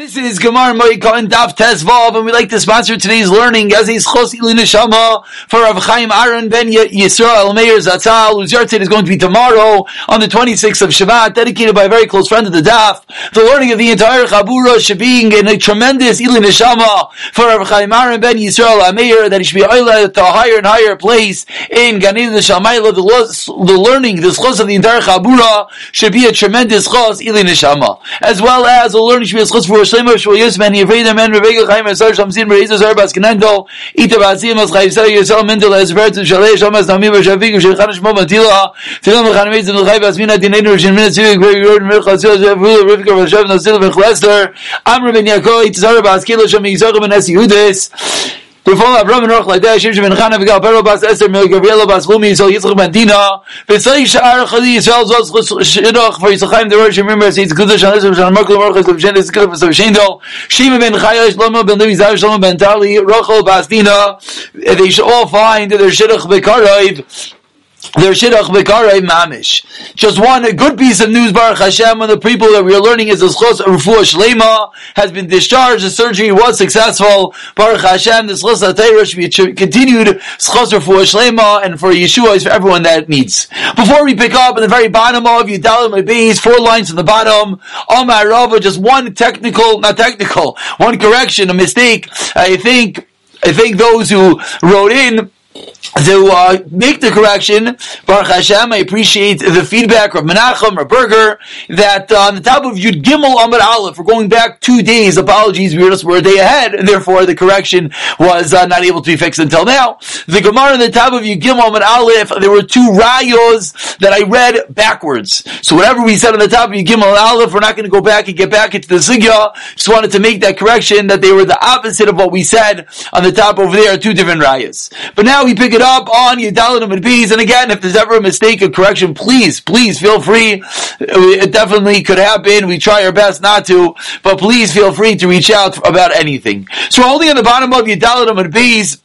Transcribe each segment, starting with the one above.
This is Gemara Moika and Daf Tezvav, and we like to sponsor today's learning as a Schos Ili Neshama for Rav Chaim Aaron ben Yisrael Meir Zatzal, whose yahrzeit is going to be tomorrow on the 26th of Shabbat, dedicated by a very close friend of the Daf. The learning of the entire Chabura should be in a tremendous Ili Neshama for Rav Chaim Aaron ben Yisrael Meir, that he should be oiled to a higher and higher place in Neshamayla. The, the learning, this Schos of the entire Chabura should be a tremendous Schos Ili Neshama, as well as the learning should be a Schos for Shlemer Shul Yisman Yeveda Men Rebecca Chaim Esar Shamsin Bereizah Zar Bas Kenendo Ita Basim As Chaim Sar Yisrael Mendel Es Vert Shalei Shamas Namim Shavik Shechan Shmo Matila Tilam Mechan Meiz Nul Chai Basmina Dinenu Shin Min Tzivik Veri Yod Mir Chatzil Zavul Rivka Vashav Nasil Vechlester Amr Ben Yaakov Itzar Bas Kilo Shem Yisach Ben Es Yehudes before Avram and Roch like that, Shimshon ben Chana v'gal Pero bas Esther mil Gabriela bas Lumi Yisrael Yitzchak ben Dina. V'tzai sha'ar chali Yisrael zos shidach for Yitzchayim the Rosh Shemim Res Yitz Kudosh An Esem Shan Merkel Merkel Shem Shen Yitzchak ben Shem Shima ben Chaya Shlomo ben Levi Zav Shlomo ben Tali Rochel bas Dina. They should all find their shidach bekarayv their shidduch bekarei mamish. Just one a good piece of news, Baruch Hashem, when the people that we are learning is the schos refuah shlema has been discharged. The surgery was successful. Baruch Hashem, the schos atayra should be continued schos refuah shlema, and for Yeshua is for everyone that needs. Before we pick up in the very bottom of you, Yudalim base, four lines from the bottom. Omar Rava, just one technical, not technical, one correction, a mistake. I think, I think those who wrote in to uh, make the correction, Baruch Hashem, I appreciate the feedback of Menachem or Berger that uh, on the top of Yud Gimel Amid Aleph, we're going back two days. Apologies, we were a day ahead, and therefore the correction was uh, not able to be fixed until now. The Gemara on the top of Yud Gimel Amid Aleph, there were two rayos that I read backwards. So whatever we said on the top of Yud Gimel Aleph, we're not going to go back and get back into the Zigya. Just wanted to make that correction that they were the opposite of what we said on the top over there, two different rayas. But now we pick it up on Yudalanim and Bees. And again, if there's ever a mistake, or correction, please, please feel free. It definitely could happen. We try our best not to, but please feel free to reach out about anything. So only on the bottom of Yudalanim and Bees,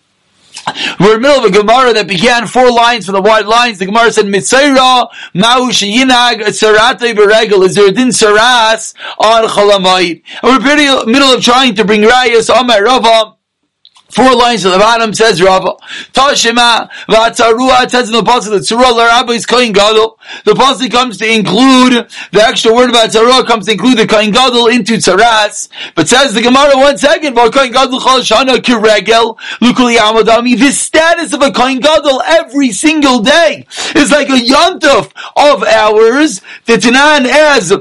we're in the middle of a Gemara that began four lines from the wide lines. The Gemara said, Mitzayra, Ma'u Sheyinag, Sarate Beregel, is there a din Saras on Chalamayit? And we're in the middle of trying to bring Rayas on my Rava, Four lines at the bottom says Rava. Tashima v'atzarua. Says in the pasuk that tzarua l'rabbi is kohen gadol. The pasuk comes to include the extra word about tzarua comes to include the kohen gadol into tzaras. But says the Gemara one second. But kohen gadol chol shana kiregel lukuli amadami. The status of a kohen gadol every single day is like a yontif of ours. The Tanan as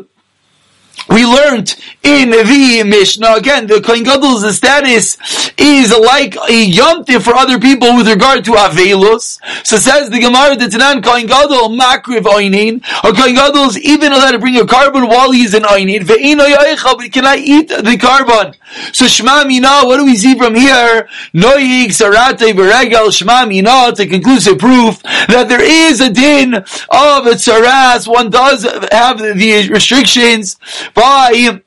we learned in the Mishnah, again, the Kohen Gadol's status is like a yomtiv for other people with regard to Avelus. So says the Gemara, the Tanan Kohen Gadol, Makriv Oinin, a Kohen Gadol is even allowed to bring a korban while he's in Oinin, Ve'ino Yoicha, but can I eat the korban? So Shema Mina, what do we see from here? Noyig Sarate Beregel Shema Mina, it's a conclusive proof that there is a din of a tzaras, one does have the restrictions, by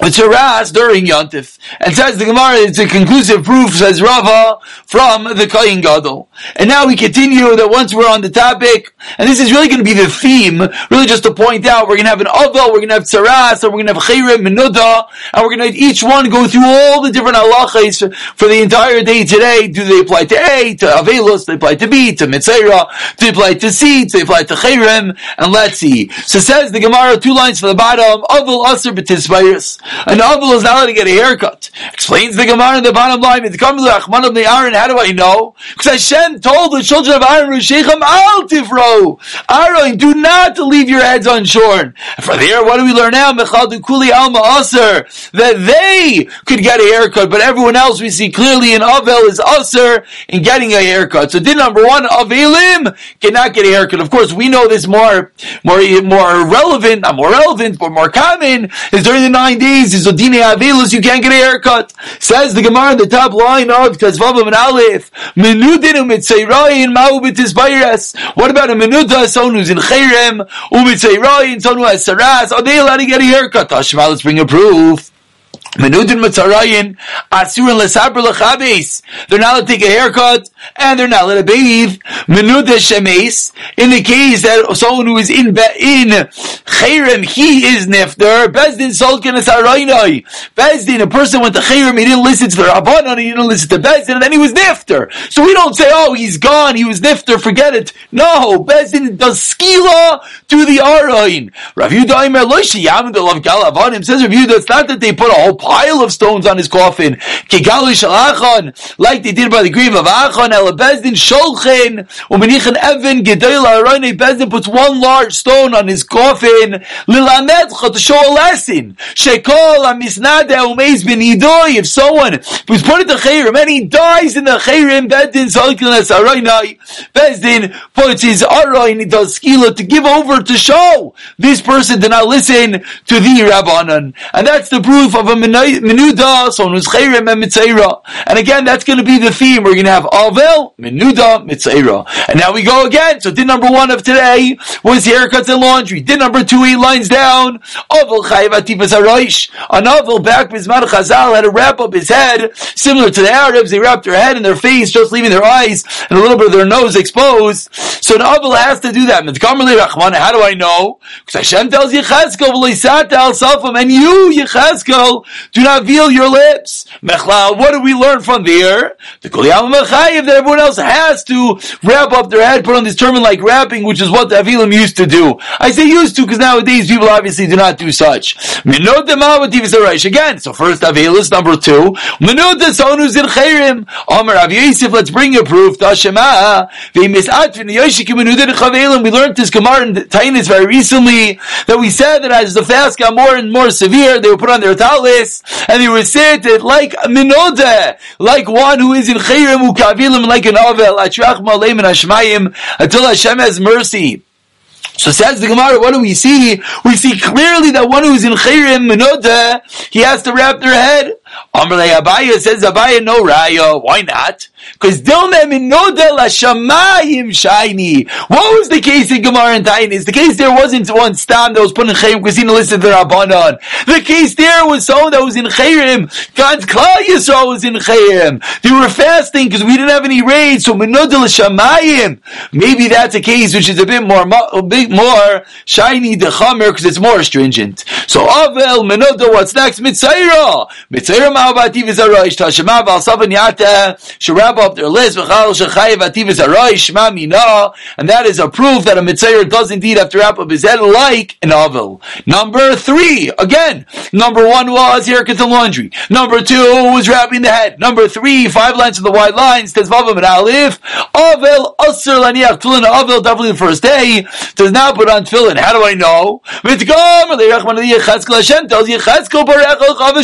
it's harassed during Yontif. And says the Gemara, it's a conclusive proof, says Rava, from the Kohen Gadol. And now we continue that once we're on the topic, and this is really going to be the theme, really just to point out, we're going to have an Avel, we're going to have Tzaras, and we're going to have Chayrim, Menuda, and we're going to each one go through all the different halachas for the entire day today. Do they apply to A, to Avelus, they apply to B, to Mitzera, do they apply to C, do they apply to Chayrim, and let's see. So says the Gemara, two lines from the bottom, Avel Aser B'Tizbayris. An Avel is not allowed to get a haircut. Explains the Gemara in the bottom line, it's coming to Achman of the Aaron, how do I know? Because Hashem told the children of Aaron, Rishechem al tifro. Aaron, do not leave your heads unshorn. For there, what do we learn now? Mechadu kuli alma aser. That they could get a haircut, but everyone else we see clearly in Avel is aser in getting a haircut. So din number one, Avelim cannot get a haircut. Of course, we know this more, more, more relevant, not more relevant, but more common, is during the nine days, is Odine Avelus, you can't get a haircut. Says the Gemara in the top line of Tazvavam and Aleph, Menudin u'mitzeirayin ma'u b'tizbayres. What about a menuda, someone who's in Cherem, u'mitzeirayin, someone who has saras, are they allowed to get a haircut? Ah, Tashma, let's bring a proof. Menudin Matzarayin, Asur and Lesaber Lechabes. They're not allowed to take a haircut, and they're not allowed to bathe. Menuda Shemes, in the case that someone who is in, in Chayrim, he is Nifter, Bezdin Solkin Asarainai. Bezdin, a person went to Chayrim, he didn't listen to the Rabbanon, he didn't listen to Bezdin, and then he was Nifter. So we don't say, oh, he's gone, he was Nifter, forget it. No, Bezdin does skila to the Arain. Rav Yudaimer Loishi Yamid Love Galavanim says Rav Yudah, it's not that they put a whole pile of stones on his coffin. Kigalu Shalachon, like they did by the grave of Achon, El Bezdin Sholchen, Umenichan Evan, Gedel Arane, Bezdin puts one large stone on his coffin, Lilamedcha, to show a lesson. Shekol Amisnade Umeiz Ben Idoy, if someone was put into Chayrim and he dies in the Chayrim, Bezdin Solkin Asaranai, Bezdin puts his Arain, he does skila to give over to show this person did not listen to the Rabbanan. And that's the proof of a Menuda, someone who's Chayrim and Mitzaira. And again, that's going to be the theme. We're going to have Avel, Menuda, Mitzaira. And now we go again. So din number one of today was haircuts and laundry. Din number two, eight lines down. Haraish. An Avel back Bismar Chazal had to wrap up his head, similar to the Arabs. They wrapped their head and their face, just leaving their eyes and a little bit of their nose exposed. So an Avel has to do that. How do I know? Because Hashem tells Yechezkel, and you, Yechezkel, do not veil your lips. Mechla, What do we learn from there? The that everyone else has to wrap up their head, put on this turban like wrapping, which is what the Avilim used to do. I say used to because nowadays people obviously do not do such. Again, so first Avilis, number two. Omer Rav let's bring a proof. We learned this Gemara in Tainis very recently that we said that as the fast got more and more severe, they were put on their talis and they were seated like minode, like one who is in chayrim ukavilim, like an ovel, atrach and hashmayim, until Hashem has mercy. So says the Gemara, what do we see? We see clearly that one who's in Chayrim Minoda, he has to wrap their head. Amrle Abaya says Abaya no raya. Why not? Because Dilme Minoda la Shamayim shiny. What was the case in Gemara and Tainis? The case there wasn't one stam that was put in Chayrim because he to the Rabbanon. The case there was someone that was in Chayrim. God's Klal Yisrael was in Chayrim. They were fasting because we didn't have any rain. So Minoda la Shamayim. Maybe that's a case which is a bit more, a bit more shiny the Chamer because it's more stringent. So Avel Minoda, what's next? Mitzaira. Mitzaira And that is a proof that a Mitzaira does indeed have to wrap up his head like an Avel. Number three. Again. Number one was haircut the laundry. Number two was wrapping the head. Number three, five lines of the wide lines. Tezvavim and Alif. Avel Asr Laniach Tulin Avel definitely the first day. Does not put on tefillin. How do I know? Tells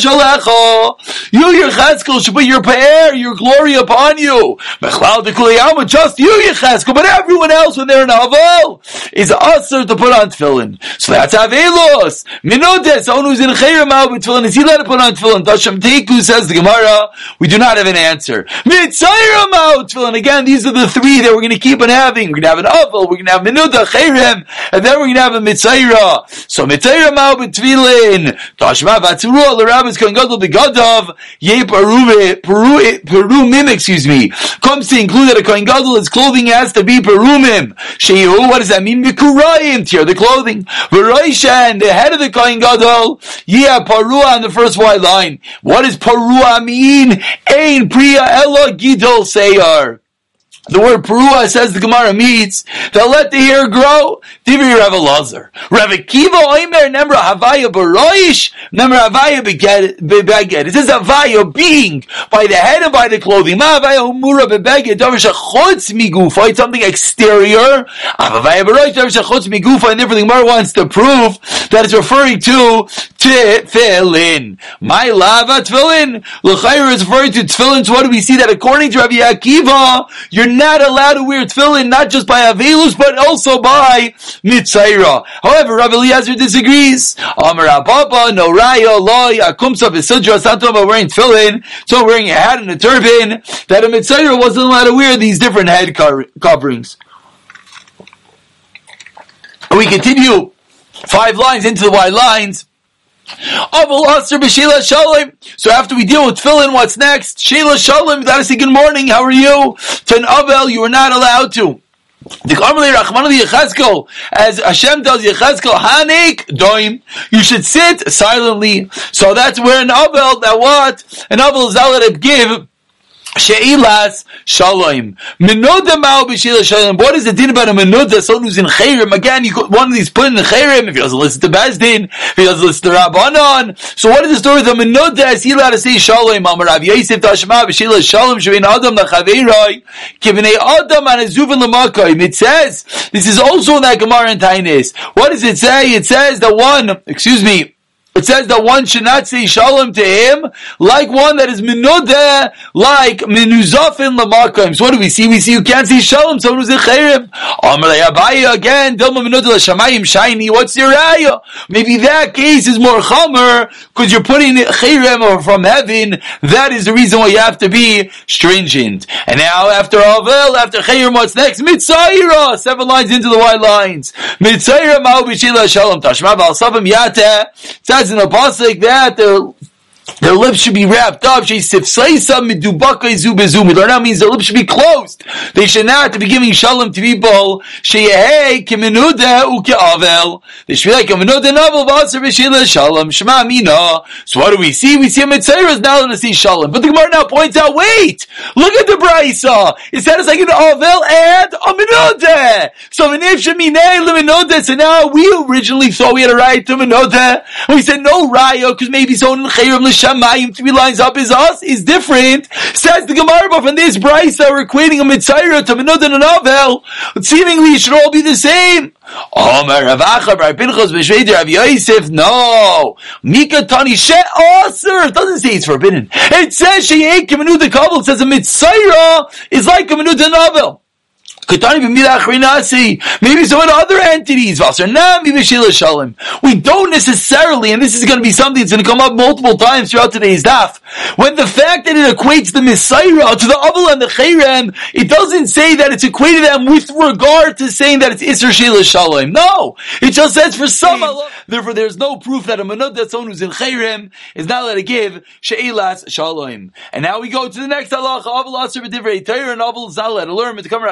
Alecha. You Yechezkel should put your pe'er, your glory upon you. Just you Yechezkel, but everyone else when they're in Aval is usher to put on tefillin. So that's Avelos. Minodes, someone who's in Chayrim out with tefillin, is he allowed to put on tefillin? Dasham Teku says the Gemara, we do not have an answer. Mitzayram out tefillin. Again, these are the three that we're going to keep on having. We're going to have an Aval, we're going to have Minuda, Chayrim, and then we're going to have a Mitzayra. So Mitzayra Mao B'Tvilin. Tashma Vatzuru, the rabbis can go to the Gadov, Ye Peru, Peru, Peru excuse me, comes to include that a Kohen Gadol, his clothing has to be Perumim. Shehu, what does that mean? Mikurayim, tear the clothing. V'Roisha, and the head of the Kohen Gadol, yeah, Parua on the first white line. What does Parua mean? Ein Priya Ella Gidol Seyar. The word perua says the Gemara means they'll let the hair grow. Divi Rav Elazar. Rav Oimer Nemra Havaya Baroish Nemra Havaya. It says Havaya being by the head and by the clothing. Ma Havaya Umura Bebeged Davish Achotz Migufa. It's something exterior. Ah, Havaya Baroish Davish Achotz Migufa. And therefore the Gemara wants to prove that it's referring to Tefillin. My lava Tefillin. L'chayr is referring to Tefillin. So what do we see that according to Rav Akiva, you're not allowed to wear tefillin, not just by Avelus, but also by Mitzaira. However, Rav Eliezer disagrees. Amar Ababa, no raya, loy, akumsa, v'sidra, it's not talking about wearing tefillin, so wearing a hat and a turban, that a Mitzaira wasn't allowed to wear these different head coverings. We continue five lines into the white lines. So after we deal with tefillin, what's next? Sheila Shalom, you gotta say good morning, how are you? To an Avel, you are not allowed to. As Hashem tells Yechezkel, Hanik doim, you should sit silently. So that's where an Avel, that what? An allowed to give Sheilas Shalom. Menuda Mao B'Sheila Shalom. What is the din about a menuda? Someone who's in Chayrim. Again, you one of these put in the Chayrim. If he doesn't listen to Bezdin, if he doesn't listen to Rabbanon. So what is the story of the menuda? Is he allowed to say Shalom? Amar Rav Yosef Tashma B'Sheila Shalom. Shavin Adam Lachaveiroi. Kivnei Adam and Azuvin Lamakoim. It says, this is also in that Gemara in Tainis. What does it say? It says that one, excuse me, it says that one should not say shalom to him like one that is minudeh, like minuzafin lamakim. So what do we see? We see you can't say shalom, someone who's a cherem. again, dilma l'shamayim shiny. What's your raya? Maybe that case is more chomer because you're putting cherem from heaven. That is the reason why you have to be stringent. And now after Avel, after cherem, what's next? Mitzayira. Seven lines into the white lines. Mitzayira ma'u shalom tashma b'al savim says in a pasuk that the their lips should be wrapped up. She sifsaisa midubaka izubezu. Midorna means their lips should be closed. They should not be giving shalom to people. Sheyehei kiminuda ukeavel. They should be like kiminuda navel v'aser v'shila shalom. Shema mina. So what do we see? We see a mitzvah is now going to see shalom. But the Gemara now points out, wait! Look at the brisa. It says like an avel and a minuda. So v'nif sheminei l'minuda. So now we originally thought we had a right to minuda. We said no raya because maybe someone chayrim Shamayim three lines up is us is different. Says the Gemara, from this price that we're equating a mitzayra to Menud and a seemingly it should all be the same. Omer Rav Bar Pinchas B'Shvei Rav Yosef. No, Mika Tani She Aser. It doesn't say it's forbidden. It says she ain't Kamenud the Kabul. It says a mitzayra is like Kamenud the novel. Maybe some of the other entities. We don't necessarily, and this is going to be something that's going to come up multiple times throughout today's daf. When the fact that it equates the Messiah to the Abel and the Chayrem, it doesn't say that it's equated them with regard to saying that it's Isser Sheila Shalom. No! It just says for some hmm. Therefore, there's no proof that a Manud that someone who's in Chayrem is not allowed to give Sheilas Shalom. And now we go to the next halacha. Abel Aser B'divrei Torah and Abel Zal to learn to come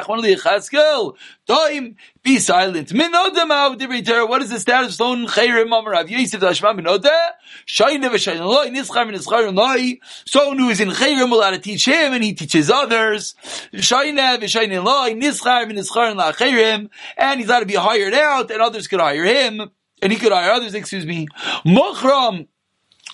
Chazkel. Toim, be silent. Minodem av divrei What is the status of stone chayrim amar Rav Yosef Tashma minodeh? Shayne v'shayne loy, nischar v'nischar loy. Someone who is in chayrim will to teach him and he teaches others. Shayne v'shayne loy, nischar v'nischar la'chayrim. And he's allowed to be hired out and others could hire him. And he could hire others, excuse me. Mochram,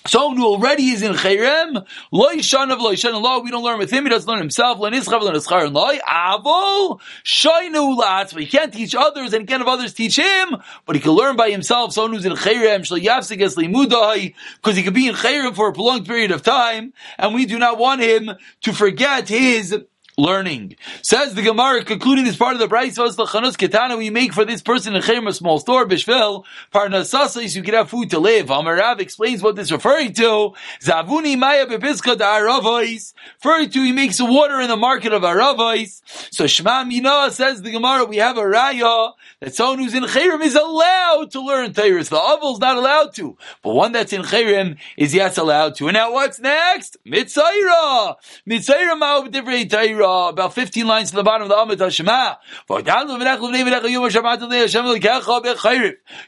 Someone who already is in Chayrem, loy shanav loy shanav we don't learn with him, he doesn't learn himself, lo nischav lo nischar loy, avol, shaynu latz, but he can't teach others, and he can't have others teach him, but he can learn by himself, someone who's in Chayrem, shal yafsik es limudai, because he could be in Chayrem for a prolonged period of time, and we do not want him to forget his learning. Says the Gemara, concluding this part of the Bryce, was the chanus ketana we make for this person in Chem, a small store, bishvel, parnasasa, you can have food to live. Amarav explains what this is referring to. Zavuni maya bebiska da aravais. Referring to, he makes water in the market of aravais. So Shema Mina says the Gemara, we have a raya that someone who's in Chayrim is allowed to learn Tyrus. The Avel's not allowed to. But one that's in Chayrim is yes allowed to. And now what's next? Mitzayra. Mitzayra ma'u Tayra about 15 lines to the bottom of the Amid HaShema.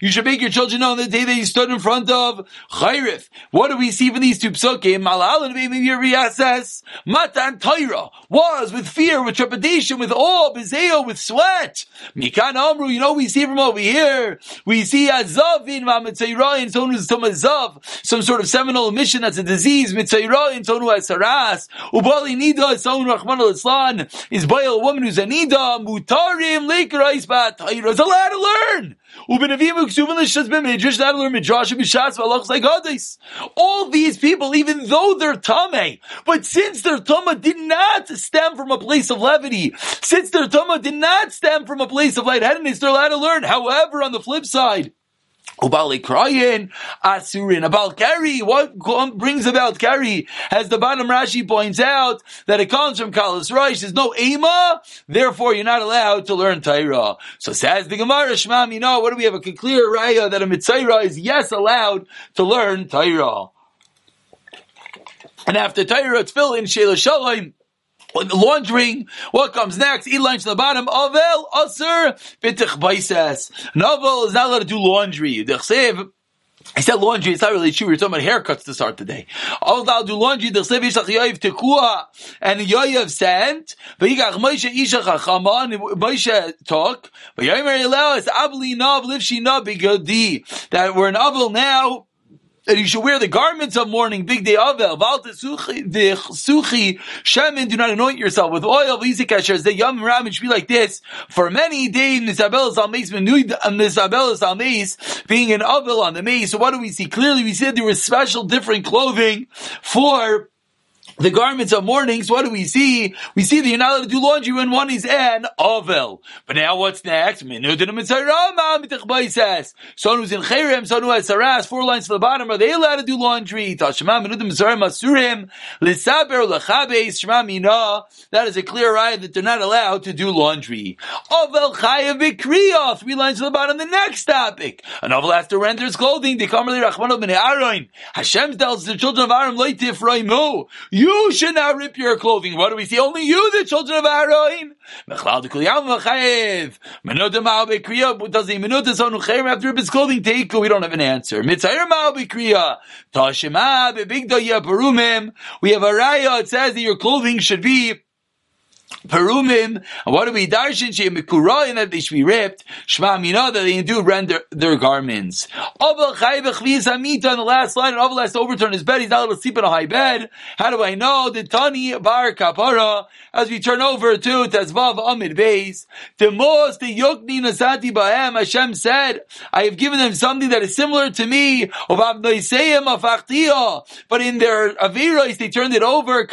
You should make your children know on the day that you stood in front of Chayrif. What do we see from these two psukim? Matan Torah was with fear, with trepidation, with awe, bezeo, with sweat. Mikan Amru, you know we see from over here, we see Azav in Mitzayra, and someone who's some Azav, some sort of seminal emission that's a disease, Mitzayra, and someone who has Saras, Ubali Nida, someone Rahman al-Islam, is by a woman who's anida, mutarim leikerais bat is allowed to learn. All these people, even though they're tame, but since their tama did not stem from a place of levity, since their tama did not stem from a place of lightheadedness, they're allowed to learn. However, on the flip side, Ubali crying, Asurin. About Kari, what brings about Kari? As the bottom Rashi points out, that it comes from Kalas Rosh, there's no Ema, therefore you're not allowed to learn Torah. So says the Gemara, Shmam, you know, what do we have? A clear raya that a Mitzayra is yes allowed to learn Torah. And after Torah, it's filled in Sheila Shalom, laundering. What comes next? Eat lunch to the bottom. Avel aser bitich baises. Novel is not allowed to do laundry. I said laundry, it's not really true. We're talking about haircuts to start the day. I'll do laundry, the Sev Yoiv Tekua, and Yoiv sent, but you got Moshe Isha Chachama, and Moshe talk, but Yoimer Elel is Abli Nav, Livshi Nav, that we're an Avil now, that you should wear the garments of mourning, big day avel, suchi, shemin, do not anoint yourself with oil, vizikasher, the yom ram, should be like this, for many days, nisabel salmeis, um, nisabel salmeis, being an avel on the maze, so what do we see? Clearly we said there was special different clothing for the garments of mournings, what do we see? We see that you're not allowed to do laundry when one is an ovel. But now what's next? Son who's in Cherem, son who has saras, four lines to the bottom, are they allowed to do laundry? That is a clear right that they're not allowed to do laundry. Ovel three lines to the bottom, the next topic. An ovel has to render his clothing. Hashem tells the children of Aaron, you should not rip your clothing. What do we see? Only you, the children of Aaron. Does the minuta son uchayim have to rip his clothing? Take we don't have an answer. We have a raya. It says that your clothing should be Perumim, and what do we darshan she mikurayin that they should be ripped? Shma that they do render their garments. Aval chayv chviz hamita on the last line, and Aval has to overturn his bed. He's not able to sleep in a high bed. How do I know? The tani bar kapara. As we turn over to Tezvav Amid Beis, the most the yokni nasati bahem. Hashem said, I have given them something that is similar to me. But in their aviros, they turned it over.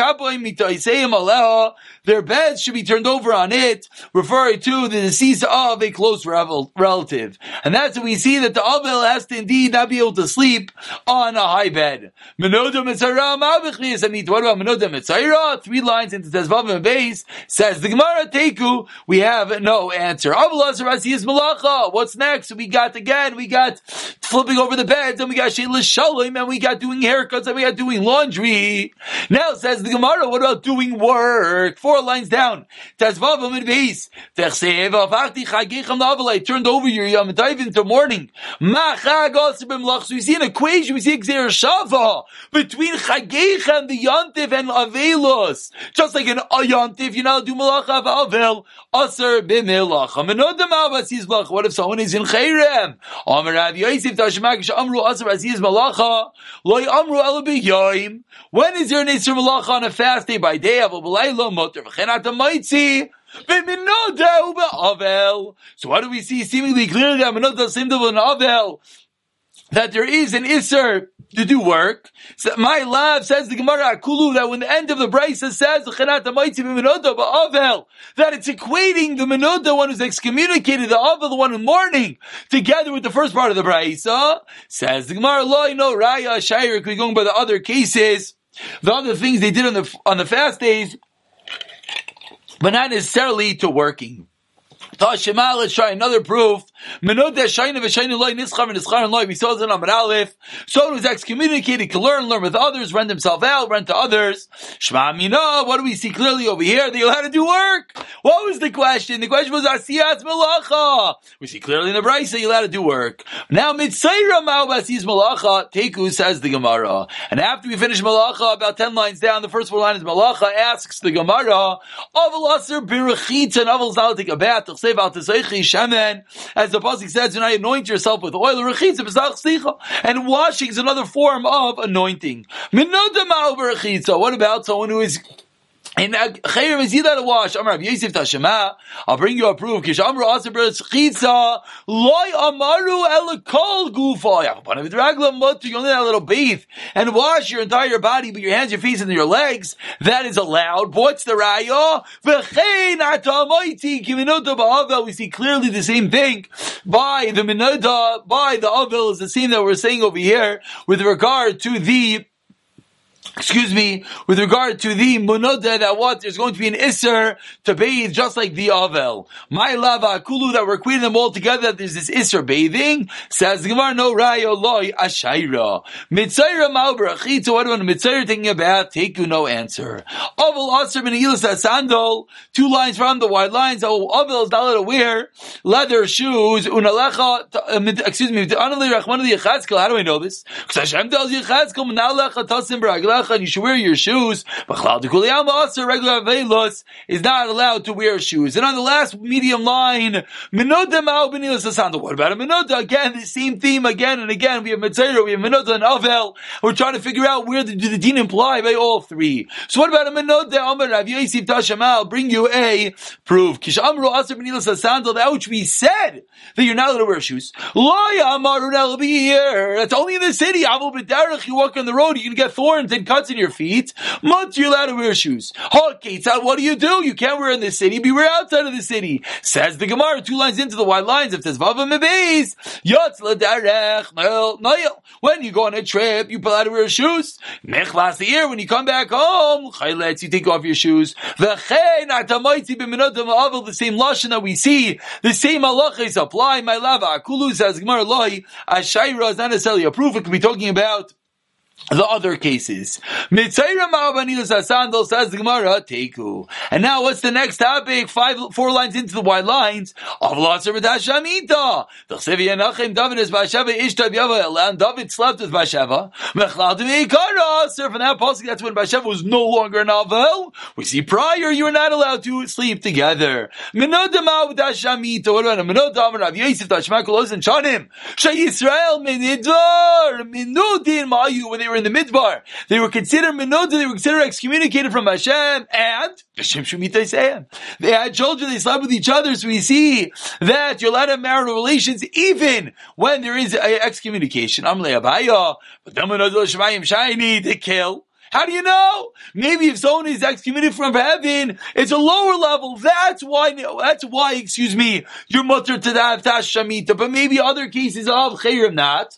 Their beds should be turned over on it, referring to the deceased of a close relative. And that's when we see that the Abel has to indeed not be able to sleep on a high bed. What about Menoda Mitzayra? Three lines into Tezvav and base, says the Gemara Teku, we have no answer. What's next? We got again, we got flipping over the beds, and we got Sheila Shalom, and we got doing haircuts, and we got doing laundry. Now says the Gemara, what about doing work? Four lines down down. Turned over your yom tov into morning. So we see an equation. We see exer shava between chagichem, the yontiv, and avelos. Just like an yontiv, you're not do malach of avel. Aser b'milach. Amenodem avas yizlach. What if someone is in cherem? Amar Rav Yosef Tashmagish Amru Aser as is malacha. Loi Amru ela b'yoyim. When is there an Isra malacha on a fast day by day? Aval b'laylo motor. V'chenat Maitzi. So what do we see seemingly clearly that Minoda Simdav an Avel? That there is an Isser to do work. So my love says the Gemara Akulu that when the end of the Brisa says that it's equating the Minoda one who's excommunicated the Avel, the one in mourning, together with the first part of the Brisa. Says the Gemara, Lo, you know, Raya, we're going by the other cases. The other things they did on the on the fast days but not necessarily to working. Tashema, let's try another proof. Menod Shayna v'Shayna loy nischar v'nischar loy. We saw this in Amar Aleph. Someone who's excommunicated can learn, learn with others, rent himself out, rent to others. Shema Mina. What do we see clearly over here? They allowed to do work. What was the question? The question was Asiyat Malacha. We see clearly in the Brisa you're allowed to do work. Now Mitzayra Mao Basiz Malacha. Teku says the Gemara. And after we finish Malacha, about ten lines down, the first four lines Malacha asks the Gemara. Aval Aser Birachit and Aval Zal take a bath as the pasuk says, "And I anoint yourself with oil." And washing is another form of anointing. What about someone who is and Chayrim is either to wash. Amar Rabbi Yosef Tashema. I'll bring you a proof. Kish Aser Beretz Chitza. Loi Amaru Elikol Gufa. Yachapan of Dragla Mutter. You only have a little bathe and wash your entire body, but your hands, your feet, and your legs. That is allowed. What's the raya? V'chein Atamaiti Kiminota Ba'avel. We see clearly the same thing by the Minota, by the Avel is the same that we're saying over here with regard to the excuse me, with regard to the munoda that what there's going to be an isser to bathe just like the avel. My lava kulu that we're quitting them all together that there's this isser bathing says Gemara no rayo loy ashaira mitzayra malbrachit. So what do mitzayra thinking about? Take you no answer. Avel aser ben sandal. Two lines from the wide lines. Oh, avel is not wear leather shoes. Unalecha. Uh, excuse me. How do I know this? Because Hashem tells you chazkel menalecha tasim braglecha and you should wear your shoes. But regular velos is not allowed to wear shoes. And on the last medium line, Minoda Ma'obinilas What about a Minoda? Again, the same theme again and again. We have Mitzayra, we have Minoda and Avel. We're trying to figure out where the, do the deen imply by all three. So what about a Minoda? Amar Rav Yosef Tashamal, bring you a proof. Kish Amru Aser Benilas Sandal, that which we said that you're not allowed to wear shoes. Loya be here. That's only in the city. Abu B'derech, you walk on the road, you can get thorns and cuts in your feet, Mut, you're allowed to wear shoes. Uh, what do you do? You can't wear in the city, beware outside of the city. Says the Gemara, two lines into the wide lines, it says, Vava Mebeis, Yotz Ladarech, When you go on a trip, you pull out to wear shoes. Mech last year, when you come back home, Chayletz, you take off your shoes. The same lashon that we see, the same halachas apply, my lava, Akulu says Gemara Loi, Ashaira is not necessarily a proof, it could be talking about the other cases. And now what's the next topic? Five, four lines into the white lines. David and David slept with Basheva. From that possible, that's when Basheva was no longer an Avel. We see prior, you were not allowed to sleep together. What about Mayu when they were in the midbar. They were considered menoda, they were considered excommunicated from Hashem, and they had children, they slept with each other, so we see that you're allowed to have marital relations even when there is excommunication. I'm Abaya, but shiny to kill. How do you know? Maybe if someone is excommunicated from heaven, it's a lower level. That's why, that's why, excuse me, you're mutter to that tash shamita, but maybe other cases of chayrim not.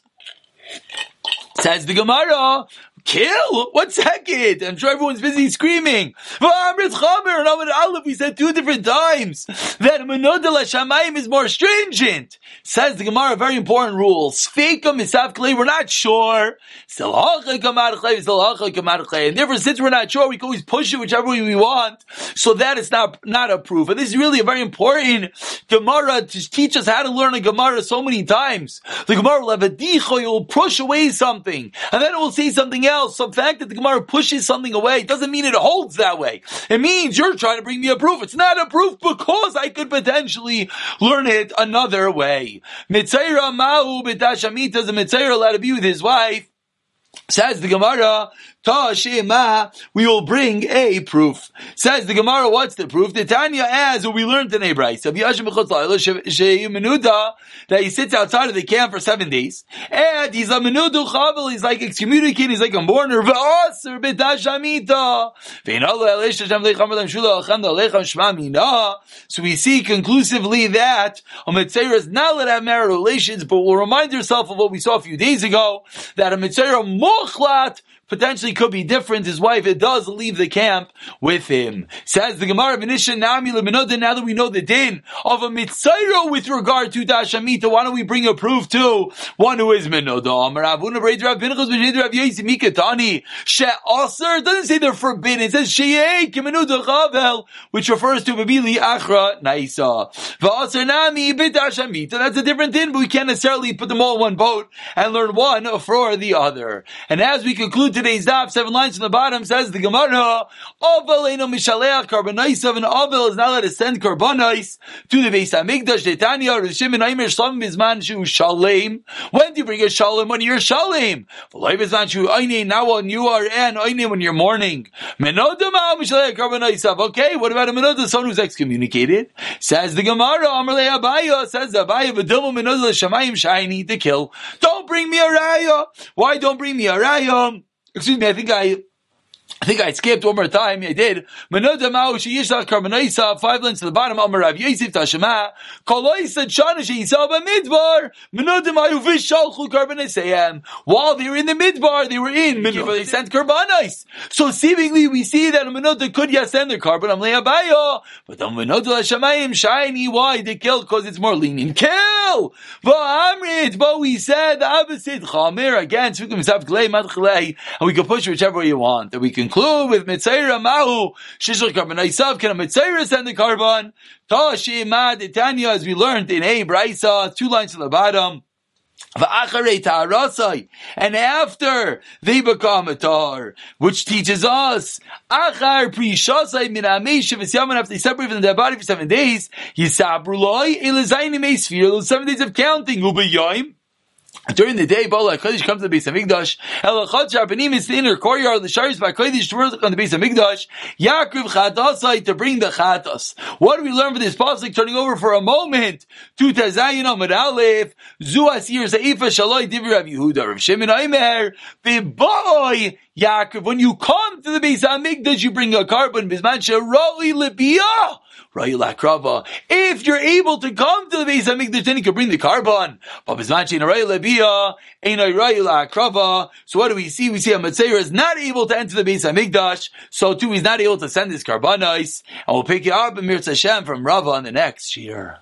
Says the Gemara, Kill? What second? I'm sure everyone's busy screaming. We said two different times that Menoda Shamayim is more stringent. Says the Gemara, very important rule. We're not sure. And therefore, since we're not sure, we can always push it whichever way we want. So that is not, not a proof. And this is really a very important Gemara to teach us how to learn a Gemara so many times. The Gemara will have a dicho, it will push away something. And then it will say something else else. So the fact that the Gemara pushes something away doesn't mean it holds that way. It means you're trying to bring me a proof. It's not a proof because I could potentially learn it another way. Mitzayra ma'u b'tashamita is a allowed to be with his wife. Says the Gemara, Tashima, we will bring a proof. Says the Gemara, what's the proof? The Tanya as we learned in Abraham, that he sits outside of the camp for seven days, and he's a menudu chavel, he's like excommunicated, he's like a mourner, so we see conclusively that a mitzvah is not let have marital relations, but we'll remind yourself of what we saw a few days ago, that a mitzvah mochlat potentially could be different. His wife, it does leave the camp with him. Says the Gemara, Nami now that we know the din of a mitzayro with regard to Dashamita, why don't we bring a proof to one who is Minoda? It doesn't say they're forbidden. It says which refers to Babili Achra Naisa. Nami That's a different din, but we can't necessarily put them all in one boat and learn one for the other. And as we conclude today's daf, seven lines from the bottom, says the Gemara, Ovel eno mishaleach karbonais an Ovel is not allowed to send karbonais to the Beis HaMikdash, Netanya, Rishim and Aimer Shalom Bizman Shu Shalem. When do you bring a Shalem? When you're Shalem. V'loi Bizman Shu Aine, now when you are an Aine when you're mourning. Menoda ma'al mishaleach karbonaisav. Okay, what about a Menoda, someone who's excommunicated? Says the Gemara, Amarle Abaya, says Abaya, V'dumu Menoda Shamayim Shiny to kill. Don't bring me a raya. Why don't bring me a raya? Excuse me, I think I I think I skipped one more time. I did. Menoda Mao Sheyishach Karbonaisa, five lines to the bottom. Amar Rav Yosef Tashema. Koloisa Shana Sheyisal Midbar. Menoda Mao Vishalchu Karbonaisayam. While they were in the Midbar, they were in Midbar. They sent Karbonis. So seemingly we see that Menoda could yes send their korban. I'm But the Menoda Hashemayim shiny. Why? They killed because it's more lenient. Kill! Va'amrit. But we said the opposite. Chamir again. And we can push whichever way you want. That we can conclude with Mitzaira Mahu, Shishal Karban Aisav, can a Mitzaira send the korban? Tashi Itanya, as we learned in A Braisa, two lines to the bottom. And after they become a tar, which teaches us, after they separate from their body for seven days, seven days of counting, during the day, Bola Kodesh comes to the base of Migdash. Elachot Sharpanim is the inner courtyard. The Sharis by Kodesh to on the base of Migdash. Yaakov Chatasai to bring the Chatas. What do we learn from this pasuk? Turning over for a moment to Tazayin Amad Aleph. Zu Asir Zaifa Shaloi Divi Rav Yehuda Rav Shimon Aimer. Boy Yaakov, when you come to the base of Migdash, you bring a korban. Bisman Sharoi Libiyah. If you're able to come to the base of Mikdash, then you can bring the korban. So what do we see? We see a Matzeir is not able to enter the base of Mikdash, so too he's not able to send his carbonais. And we'll pick it up in Mirz Hashem from Rava on the next year.